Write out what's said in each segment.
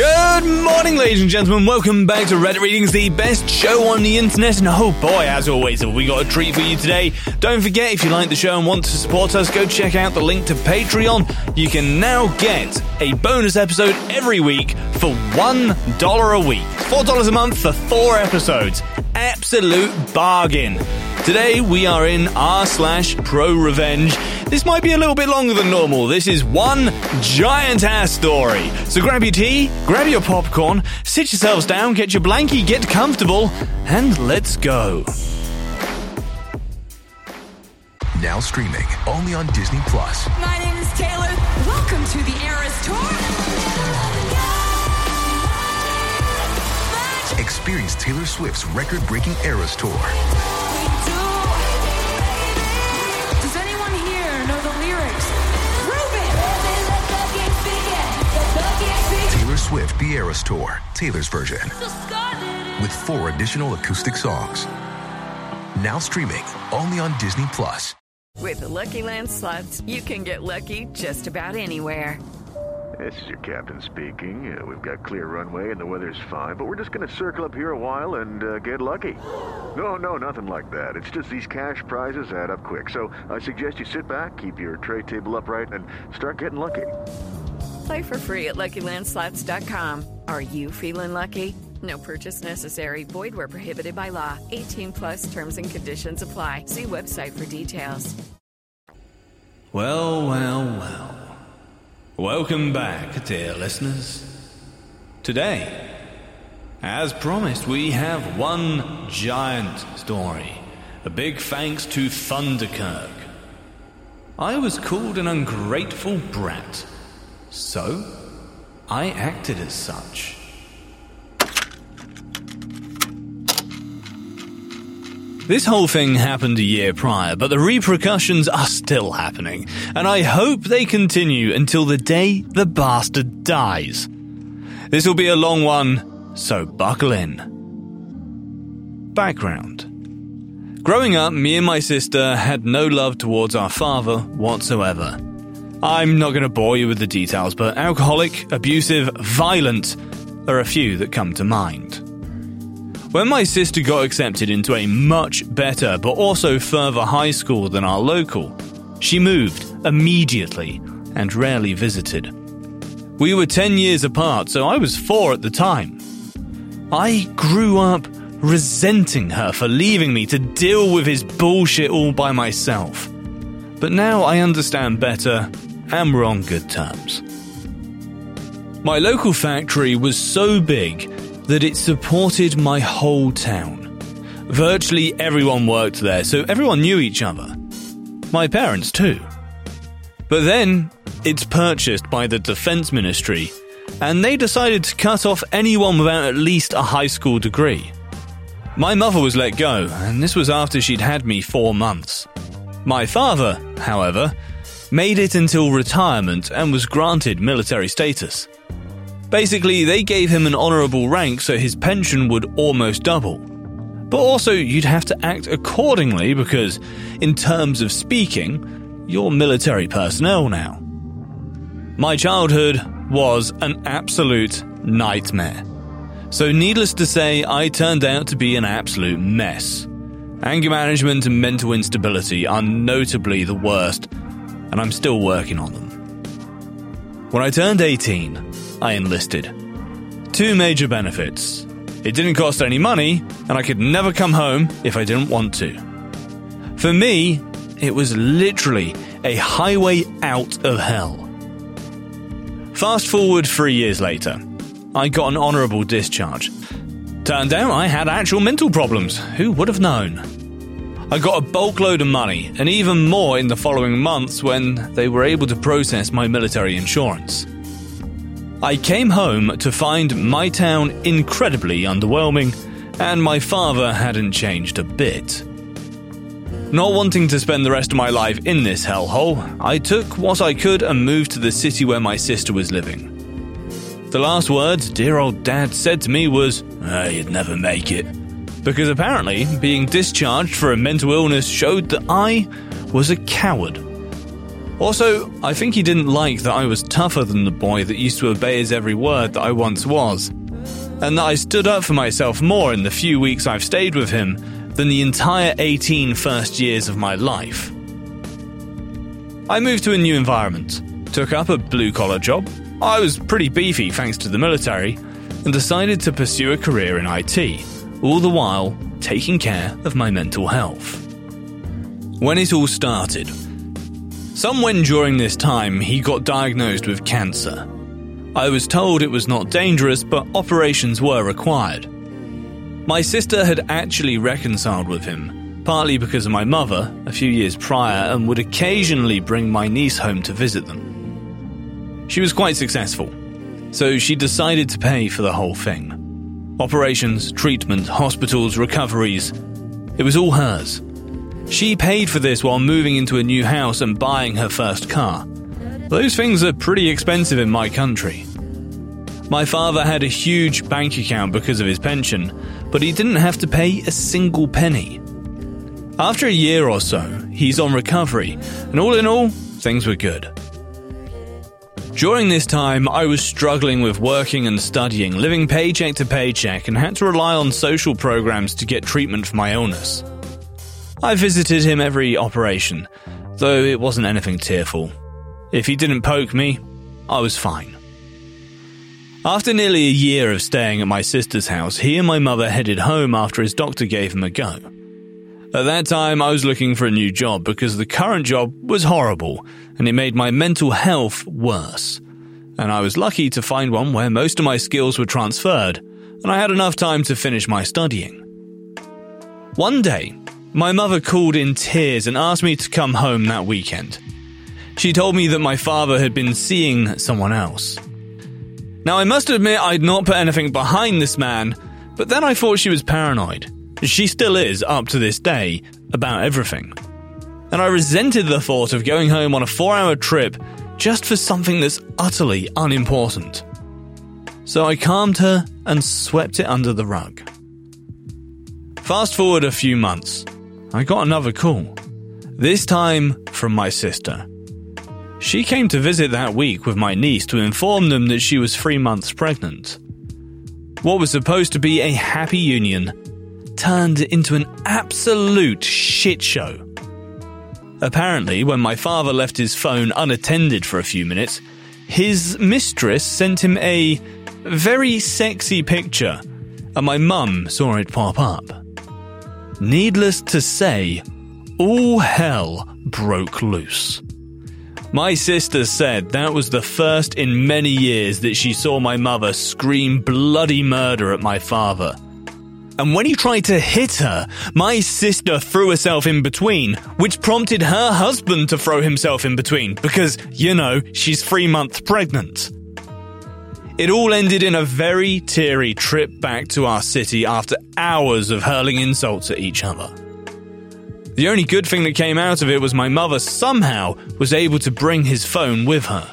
Good morning, ladies and gentlemen. Welcome back to Reddit Readings, the best show on the internet. And oh boy, as always, we got a treat for you today. Don't forget, if you like the show and want to support us, go check out the link to Patreon. You can now get a bonus episode every week for $1 a week. $4 a month for four episodes. Absolute bargain. Today we are in r slash pro revenge. This might be a little bit longer than normal. This is one giant ass story. So grab your tea, grab your popcorn, sit yourselves down, get your blankie, get comfortable, and let's go. Now streaming only on Disney Plus. My name is Taylor. Welcome to the Eras Tour. Experience Taylor Swift's record-breaking Eras Tour. The Eras Tour, Taylor's version, with four additional acoustic songs. Now streaming only on Disney Plus. With the Lucky Land slots, you can get lucky just about anywhere. This is your captain speaking. Uh, we've got clear runway and the weather's fine, but we're just going to circle up here a while and uh, get lucky. No, no, nothing like that. It's just these cash prizes add up quick. So I suggest you sit back, keep your tray table upright, and start getting lucky. Play for free at LuckyLandSlots.com. Are you feeling lucky? No purchase necessary. Void where prohibited by law. 18 plus terms and conditions apply. See website for details. Well, well, well. Welcome back, dear listeners. Today, as promised, we have one giant story. A big thanks to Thunderkirk. I was called an ungrateful brat, so I acted as such. This whole thing happened a year prior, but the repercussions are still happening, and I hope they continue until the day the bastard dies. This will be a long one, so buckle in. Background Growing up, me and my sister had no love towards our father whatsoever. I'm not going to bore you with the details, but alcoholic, abusive, violent are a few that come to mind. When my sister got accepted into a much better but also further high school than our local, she moved immediately and rarely visited. We were 10 years apart, so I was 4 at the time. I grew up resenting her for leaving me to deal with his bullshit all by myself. But now I understand better and we're on good terms. My local factory was so big that it supported my whole town. Virtually everyone worked there, so everyone knew each other. My parents, too. But then, it's purchased by the Defense Ministry, and they decided to cut off anyone without at least a high school degree. My mother was let go, and this was after she'd had me four months. My father, however, made it until retirement and was granted military status. Basically, they gave him an honourable rank so his pension would almost double. But also, you'd have to act accordingly because, in terms of speaking, you're military personnel now. My childhood was an absolute nightmare. So, needless to say, I turned out to be an absolute mess. Anger management and mental instability are notably the worst, and I'm still working on them. When I turned 18, I enlisted. Two major benefits. It didn't cost any money, and I could never come home if I didn't want to. For me, it was literally a highway out of hell. Fast forward three years later, I got an honourable discharge. Turned out I had actual mental problems. Who would have known? I got a bulk load of money, and even more in the following months when they were able to process my military insurance. I came home to find my town incredibly underwhelming, and my father hadn't changed a bit. Not wanting to spend the rest of my life in this hellhole, I took what I could and moved to the city where my sister was living. The last words dear old dad said to me was, oh, You'd never make it. Because apparently, being discharged for a mental illness showed that I was a coward. Also, I think he didn't like that I was tougher than the boy that used to obey his every word that I once was, and that I stood up for myself more in the few weeks I've stayed with him than the entire 18 first years of my life. I moved to a new environment, took up a blue collar job. I was pretty beefy thanks to the military, and decided to pursue a career in IT, all the while taking care of my mental health. When it all started, Somewhen during this time, he got diagnosed with cancer. I was told it was not dangerous, but operations were required. My sister had actually reconciled with him, partly because of my mother, a few years prior, and would occasionally bring my niece home to visit them. She was quite successful, so she decided to pay for the whole thing. Operations, treatment, hospitals, recoveries. It was all hers. She paid for this while moving into a new house and buying her first car. Those things are pretty expensive in my country. My father had a huge bank account because of his pension, but he didn't have to pay a single penny. After a year or so, he's on recovery, and all in all, things were good. During this time, I was struggling with working and studying, living paycheck to paycheck, and had to rely on social programs to get treatment for my illness. I visited him every operation, though it wasn't anything tearful. If he didn't poke me, I was fine. After nearly a year of staying at my sister's house, he and my mother headed home after his doctor gave him a go. At that time, I was looking for a new job because the current job was horrible and it made my mental health worse. And I was lucky to find one where most of my skills were transferred and I had enough time to finish my studying. One day, my mother called in tears and asked me to come home that weekend. She told me that my father had been seeing someone else. Now, I must admit I'd not put anything behind this man, but then I thought she was paranoid. She still is, up to this day, about everything. And I resented the thought of going home on a four hour trip just for something that's utterly unimportant. So I calmed her and swept it under the rug. Fast forward a few months. I got another call. This time from my sister. She came to visit that week with my niece to inform them that she was three months pregnant. What was supposed to be a happy union turned into an absolute shit show. Apparently, when my father left his phone unattended for a few minutes, his mistress sent him a very sexy picture, and my mum saw it pop up. Needless to say, all hell broke loose. My sister said that was the first in many years that she saw my mother scream bloody murder at my father. And when he tried to hit her, my sister threw herself in between, which prompted her husband to throw himself in between because, you know, she's three months pregnant. It all ended in a very teary trip back to our city after hours of hurling insults at each other. The only good thing that came out of it was my mother somehow was able to bring his phone with her.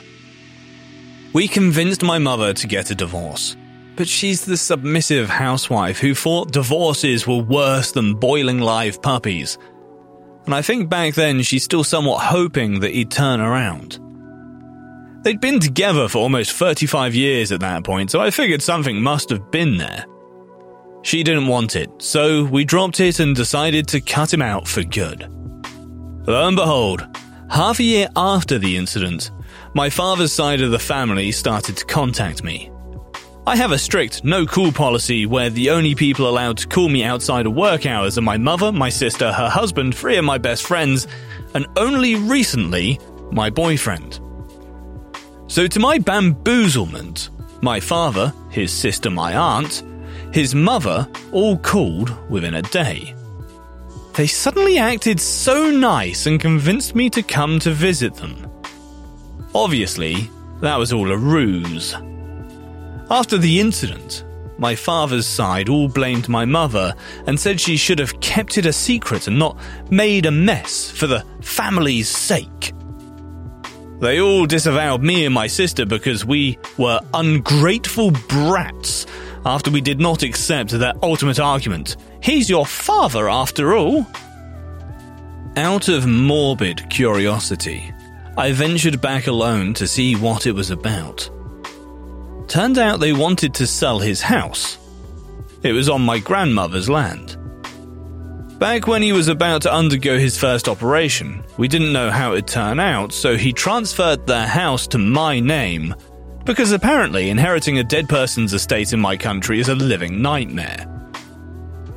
We convinced my mother to get a divorce, but she's the submissive housewife who thought divorces were worse than boiling live puppies. And I think back then she's still somewhat hoping that he'd turn around. They'd been together for almost 35 years at that point, so I figured something must have been there. She didn't want it, so we dropped it and decided to cut him out for good. Lo and behold, half a year after the incident, my father's side of the family started to contact me. I have a strict no call policy where the only people allowed to call me outside of work hours are my mother, my sister, her husband, three of my best friends, and only recently, my boyfriend. So, to my bamboozlement, my father, his sister, my aunt, his mother all called within a day. They suddenly acted so nice and convinced me to come to visit them. Obviously, that was all a ruse. After the incident, my father's side all blamed my mother and said she should have kept it a secret and not made a mess for the family's sake. They all disavowed me and my sister because we were ungrateful brats after we did not accept their ultimate argument. He's your father, after all. Out of morbid curiosity, I ventured back alone to see what it was about. Turned out they wanted to sell his house. It was on my grandmother's land. Back when he was about to undergo his first operation, we didn't know how it'd turn out, so he transferred the house to my name, because apparently inheriting a dead person's estate in my country is a living nightmare.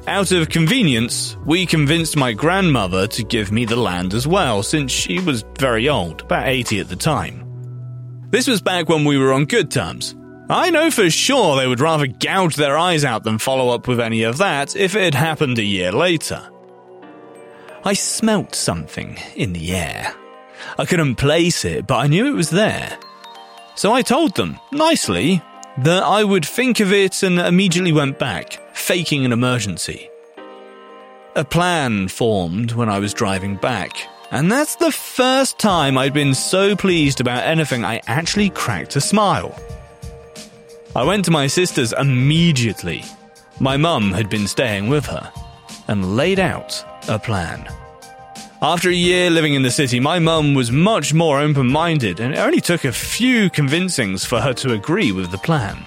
Out of convenience, we convinced my grandmother to give me the land as well, since she was very old, about 80 at the time. This was back when we were on good terms. I know for sure they would rather gouge their eyes out than follow up with any of that if it had happened a year later. I smelt something in the air. I couldn't place it, but I knew it was there. So I told them, nicely, that I would think of it and immediately went back, faking an emergency. A plan formed when I was driving back, and that's the first time I'd been so pleased about anything I actually cracked a smile. I went to my sister's immediately. My mum had been staying with her, and laid out a plan. After a year living in the city, my mum was much more open minded, and it only took a few convincings for her to agree with the plan.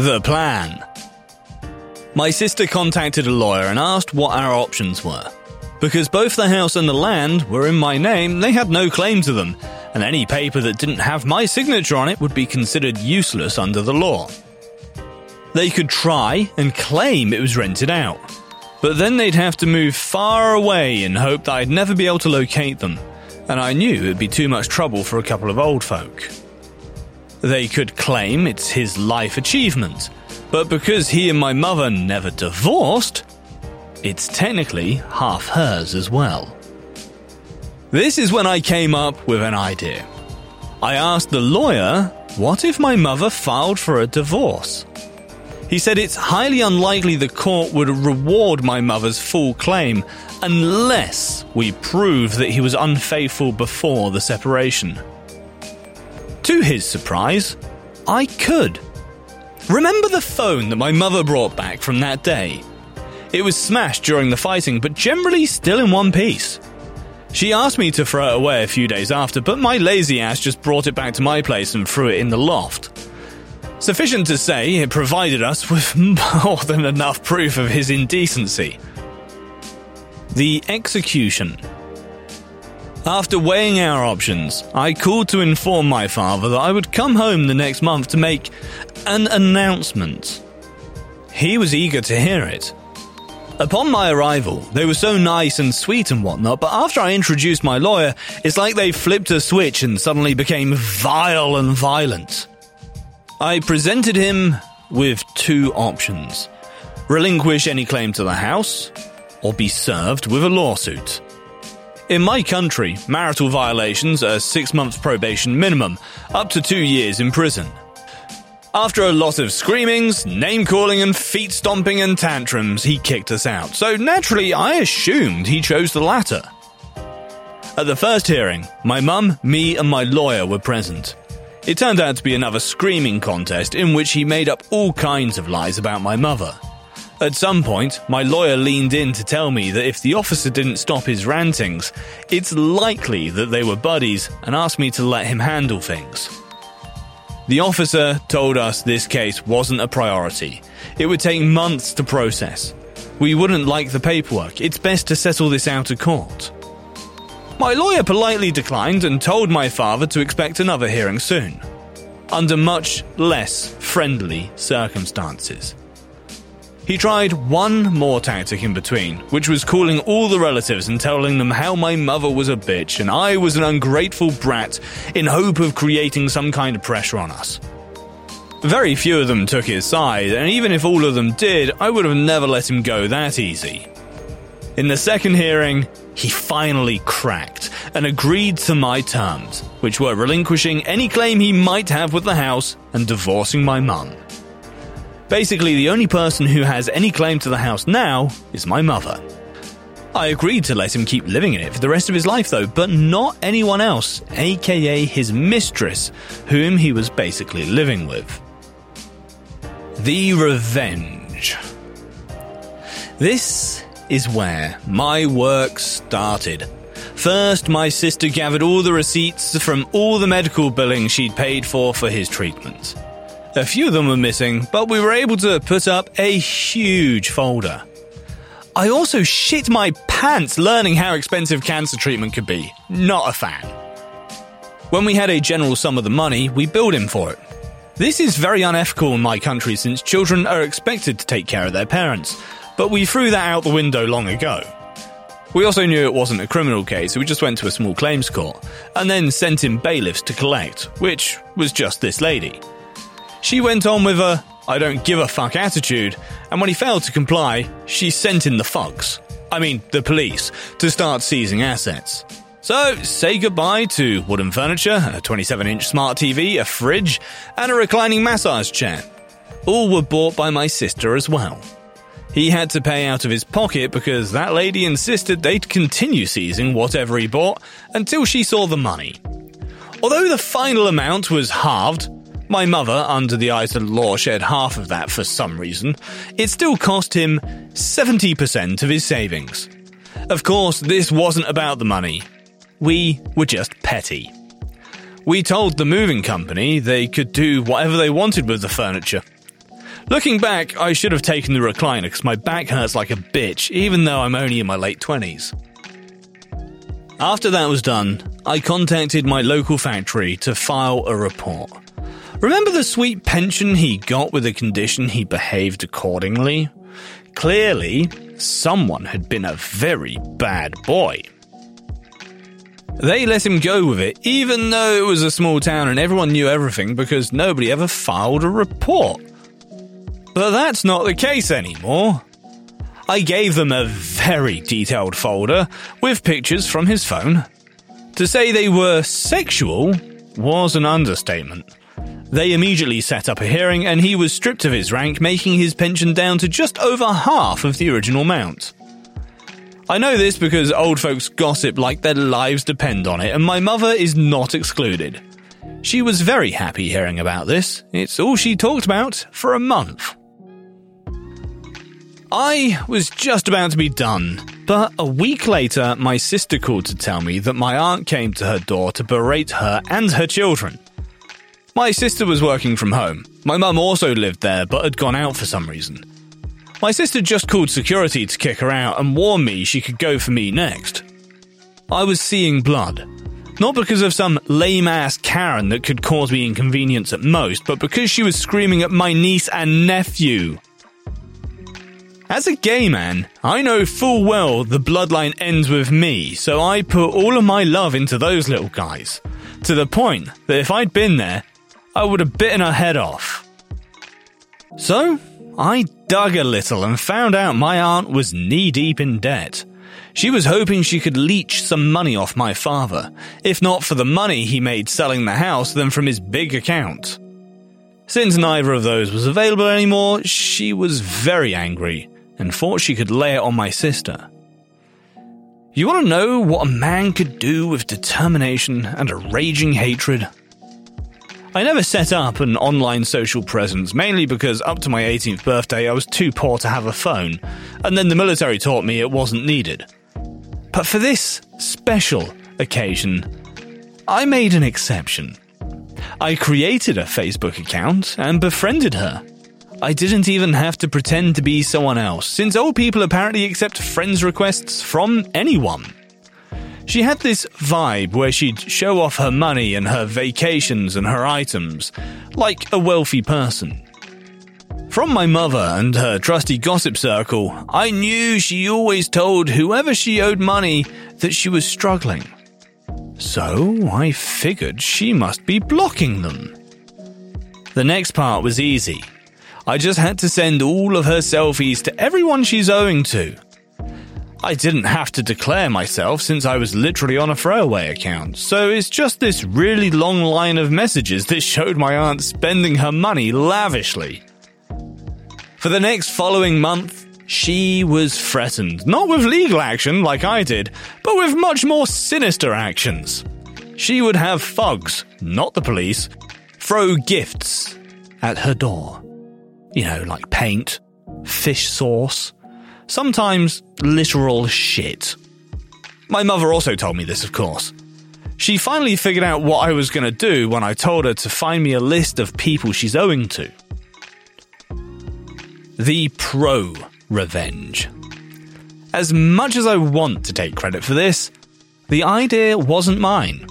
The plan. My sister contacted a lawyer and asked what our options were. Because both the house and the land were in my name, they had no claim to them, and any paper that didn't have my signature on it would be considered useless under the law. They could try and claim it was rented out, but then they'd have to move far away in hope that I'd never be able to locate them, and I knew it'd be too much trouble for a couple of old folk. They could claim it's his life achievement, but because he and my mother never divorced, it's technically half hers as well. This is when I came up with an idea. I asked the lawyer, what if my mother filed for a divorce? He said it's highly unlikely the court would reward my mother's full claim unless we prove that he was unfaithful before the separation. To his surprise, I could. Remember the phone that my mother brought back from that day? It was smashed during the fighting, but generally still in one piece. She asked me to throw it away a few days after, but my lazy ass just brought it back to my place and threw it in the loft. Sufficient to say, it provided us with more than enough proof of his indecency. The execution. After weighing our options, I called to inform my father that I would come home the next month to make an announcement. He was eager to hear it. Upon my arrival, they were so nice and sweet and whatnot, but after I introduced my lawyer, it's like they flipped a switch and suddenly became vile and violent. I presented him with two options relinquish any claim to the house, or be served with a lawsuit. In my country, marital violations are six months probation minimum, up to two years in prison. After a lot of screamings, name calling, and feet stomping and tantrums, he kicked us out. So naturally, I assumed he chose the latter. At the first hearing, my mum, me, and my lawyer were present. It turned out to be another screaming contest in which he made up all kinds of lies about my mother. At some point, my lawyer leaned in to tell me that if the officer didn't stop his rantings, it's likely that they were buddies and asked me to let him handle things. The officer told us this case wasn't a priority. It would take months to process. We wouldn't like the paperwork. It's best to settle this out of court. My lawyer politely declined and told my father to expect another hearing soon, under much less friendly circumstances. He tried one more tactic in between, which was calling all the relatives and telling them how my mother was a bitch and I was an ungrateful brat in hope of creating some kind of pressure on us. Very few of them took his side, and even if all of them did, I would have never let him go that easy. In the second hearing, he finally cracked and agreed to my terms, which were relinquishing any claim he might have with the house and divorcing my mum. Basically, the only person who has any claim to the house now is my mother. I agreed to let him keep living in it for the rest of his life, though, but not anyone else, aka his mistress, whom he was basically living with. The Revenge. This is where my work started. First, my sister gathered all the receipts from all the medical billing she'd paid for for his treatment. A few of them were missing, but we were able to put up a huge folder. I also shit my pants learning how expensive cancer treatment could be. Not a fan. When we had a general sum of the money, we billed him for it. This is very unethical in my country since children are expected to take care of their parents, but we threw that out the window long ago. We also knew it wasn't a criminal case, so we just went to a small claims court, and then sent in bailiffs to collect, which was just this lady. She went on with a I don't give a fuck attitude, and when he failed to comply, she sent in the thugs. I mean, the police, to start seizing assets. So, say goodbye to wooden furniture, a 27 inch smart TV, a fridge, and a reclining massage chair. All were bought by my sister as well. He had to pay out of his pocket because that lady insisted they'd continue seizing whatever he bought until she saw the money. Although the final amount was halved, my mother, under the eyes of the law, shared half of that for some reason. It still cost him 70% of his savings. Of course, this wasn't about the money. We were just petty. We told the moving company they could do whatever they wanted with the furniture. Looking back, I should have taken the recliner because my back hurts like a bitch, even though I'm only in my late 20s. After that was done, I contacted my local factory to file a report. Remember the sweet pension he got with the condition he behaved accordingly? Clearly, someone had been a very bad boy. They let him go with it, even though it was a small town and everyone knew everything because nobody ever filed a report. But that's not the case anymore. I gave them a very detailed folder with pictures from his phone. To say they were sexual was an understatement. They immediately set up a hearing and he was stripped of his rank, making his pension down to just over half of the original amount. I know this because old folks gossip like their lives depend on it, and my mother is not excluded. She was very happy hearing about this. It's all she talked about for a month. I was just about to be done, but a week later, my sister called to tell me that my aunt came to her door to berate her and her children. My sister was working from home. My mum also lived there but had gone out for some reason. My sister just called security to kick her out and warned me she could go for me next. I was seeing blood. Not because of some lame ass Karen that could cause me inconvenience at most, but because she was screaming at my niece and nephew. As a gay man, I know full well the bloodline ends with me, so I put all of my love into those little guys. To the point that if I'd been there, I would have bitten her head off. So, I dug a little and found out my aunt was knee deep in debt. She was hoping she could leech some money off my father, if not for the money he made selling the house, then from his big account. Since neither of those was available anymore, she was very angry and thought she could lay it on my sister. You want to know what a man could do with determination and a raging hatred? I never set up an online social presence, mainly because up to my 18th birthday I was too poor to have a phone, and then the military taught me it wasn't needed. But for this special occasion, I made an exception. I created a Facebook account and befriended her. I didn't even have to pretend to be someone else, since old people apparently accept friends requests from anyone. She had this vibe where she'd show off her money and her vacations and her items, like a wealthy person. From my mother and her trusty gossip circle, I knew she always told whoever she owed money that she was struggling. So I figured she must be blocking them. The next part was easy. I just had to send all of her selfies to everyone she's owing to. I didn't have to declare myself since I was literally on a throwaway account, so it's just this really long line of messages that showed my aunt spending her money lavishly. For the next following month, she was threatened, not with legal action like I did, but with much more sinister actions. She would have thugs, not the police, throw gifts at her door. You know, like paint, fish sauce, sometimes literal shit. My mother also told me this, of course. She finally figured out what I was going to do when I told her to find me a list of people she's owing to. The Pro Revenge. As much as I want to take credit for this, the idea wasn't mine.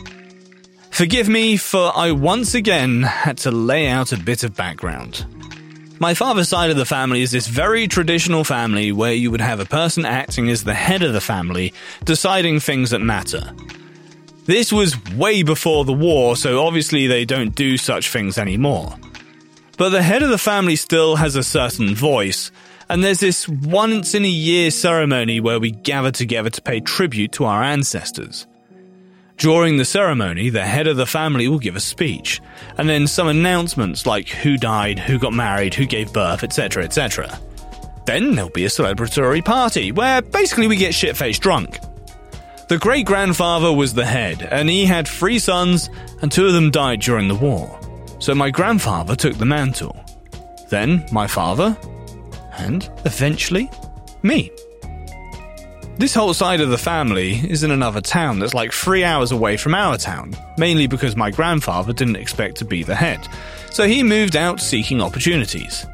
Forgive me for I once again had to lay out a bit of background. My father's side of the family is this very traditional family where you would have a person acting as the head of the family, deciding things that matter. This was way before the war, so obviously they don't do such things anymore. But the head of the family still has a certain voice, and there's this once in a year ceremony where we gather together to pay tribute to our ancestors. During the ceremony, the head of the family will give a speech, and then some announcements like who died, who got married, who gave birth, etc., etc. Then there'll be a celebratory party where basically we get shit faced drunk. The great grandfather was the head, and he had three sons, and two of them died during the war. So my grandfather took the mantle. Then my father, and eventually me. This whole side of the family is in another town that's like three hours away from our town, mainly because my grandfather didn't expect to be the head, so he moved out seeking opportunities.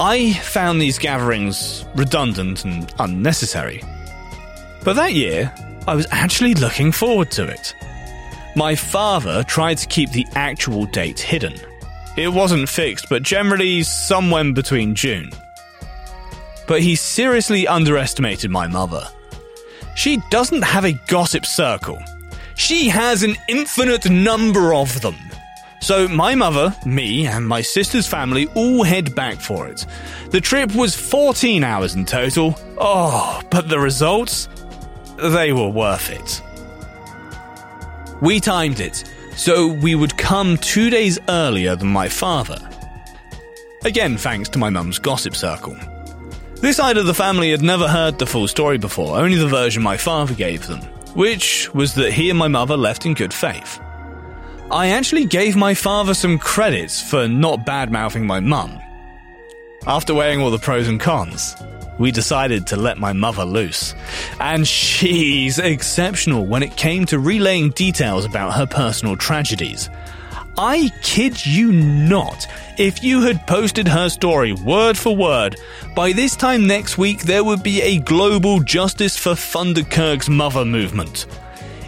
I found these gatherings redundant and unnecessary. But that year, I was actually looking forward to it. My father tried to keep the actual date hidden. It wasn't fixed, but generally somewhere between June but he seriously underestimated my mother. She doesn't have a gossip circle. She has an infinite number of them. So my mother, me, and my sister's family all head back for it. The trip was 14 hours in total. Oh, but the results? They were worth it. We timed it, so we would come two days earlier than my father. Again, thanks to my mum's gossip circle. This side of the family had never heard the full story before, only the version my father gave them, which was that he and my mother left in good faith. I actually gave my father some credits for not bad mouthing my mum. After weighing all the pros and cons, we decided to let my mother loose. And she's exceptional when it came to relaying details about her personal tragedies. I kid you not. If you had posted her story word for word, by this time next week there would be a global Justice for Thunderkirk's mother movement.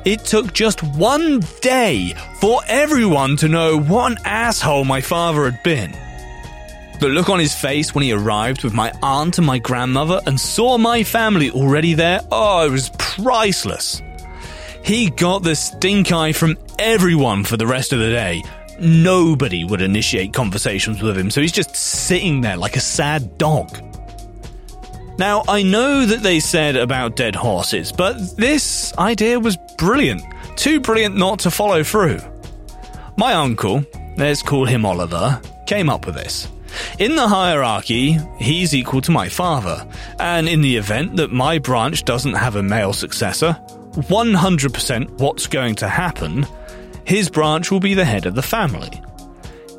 It took just one day for everyone to know what an asshole my father had been. The look on his face when he arrived with my aunt and my grandmother and saw my family already there, oh, it was priceless. He got the stink eye from everyone for the rest of the day, nobody would initiate conversations with him, so he's just sitting there like a sad dog. Now, I know that they said about dead horses, but this idea was brilliant. Too brilliant not to follow through. My uncle, let's call him Oliver, came up with this. In the hierarchy, he's equal to my father, and in the event that my branch doesn't have a male successor, 100% what's going to happen his branch will be the head of the family.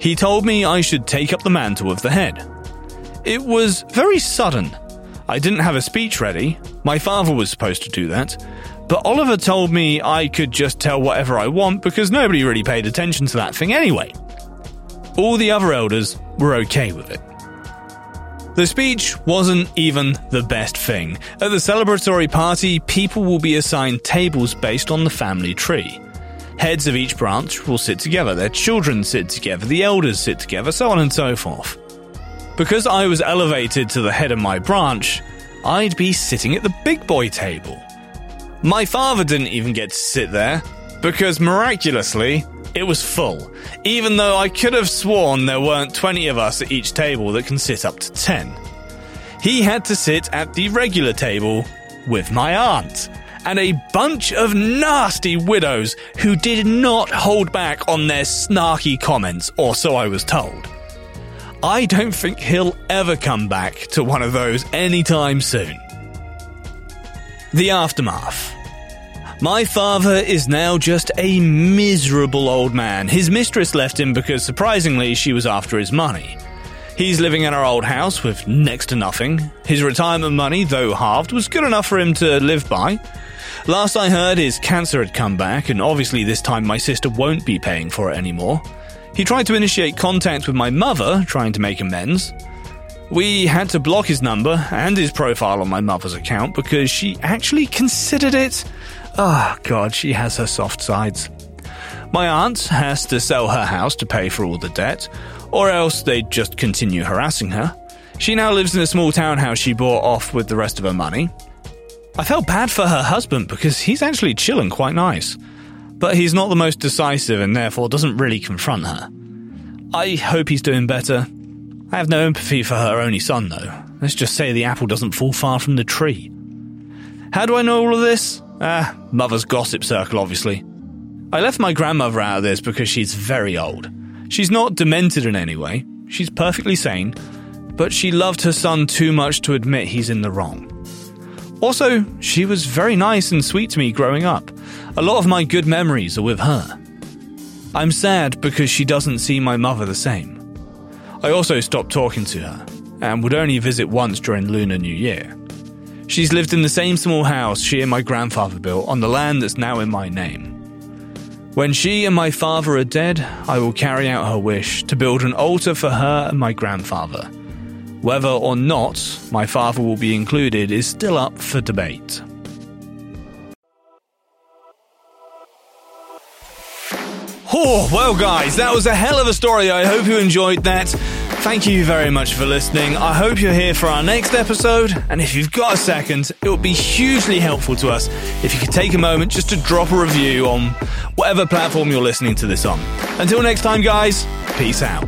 He told me I should take up the mantle of the head. It was very sudden. I didn't have a speech ready. My father was supposed to do that. But Oliver told me I could just tell whatever I want because nobody really paid attention to that thing anyway. All the other elders were okay with it. The speech wasn't even the best thing. At the celebratory party, people will be assigned tables based on the family tree. Heads of each branch will sit together, their children sit together, the elders sit together, so on and so forth. Because I was elevated to the head of my branch, I'd be sitting at the big boy table. My father didn't even get to sit there, because miraculously, it was full, even though I could have sworn there weren't 20 of us at each table that can sit up to 10. He had to sit at the regular table with my aunt and a bunch of nasty widows who did not hold back on their snarky comments, or so I was told. I don't think he'll ever come back to one of those anytime soon. The aftermath. My father is now just a miserable old man. His mistress left him because surprisingly she was after his money. He's living in our old house with next to nothing. His retirement money, though halved, was good enough for him to live by. Last I heard, his cancer had come back, and obviously this time my sister won't be paying for it anymore. He tried to initiate contact with my mother, trying to make amends. We had to block his number and his profile on my mother's account because she actually considered it. Oh, God, she has her soft sides. My aunt has to sell her house to pay for all the debt, or else they'd just continue harassing her. She now lives in a small townhouse she bought off with the rest of her money. I felt bad for her husband because he's actually chilling quite nice, but he's not the most decisive and therefore doesn't really confront her. I hope he's doing better. I have no empathy for her only son, though. Let's just say the apple doesn't fall far from the tree. How do I know all of this? Ah, mother's gossip circle, obviously. I left my grandmother out of this because she's very old. She's not demented in any way, she's perfectly sane, but she loved her son too much to admit he's in the wrong. Also, she was very nice and sweet to me growing up. A lot of my good memories are with her. I'm sad because she doesn't see my mother the same. I also stopped talking to her and would only visit once during Lunar New Year. She's lived in the same small house she and my grandfather built on the land that's now in my name. When she and my father are dead, I will carry out her wish to build an altar for her and my grandfather. Whether or not my father will be included is still up for debate. Oh, well, guys, that was a hell of a story. I hope you enjoyed that. Thank you very much for listening. I hope you're here for our next episode. And if you've got a second, it would be hugely helpful to us if you could take a moment just to drop a review on whatever platform you're listening to this on. Until next time, guys, peace out.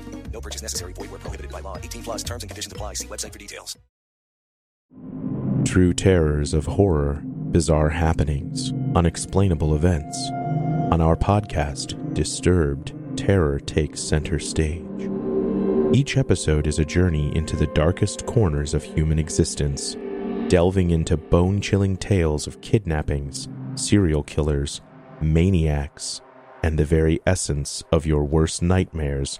Purchase necessary. Void where prohibited by law. 18 plus terms and conditions apply. See website for details. True terrors of horror, bizarre happenings, unexplainable events. On our podcast, Disturbed, terror takes center stage. Each episode is a journey into the darkest corners of human existence, delving into bone chilling tales of kidnappings, serial killers, maniacs, and the very essence of your worst nightmares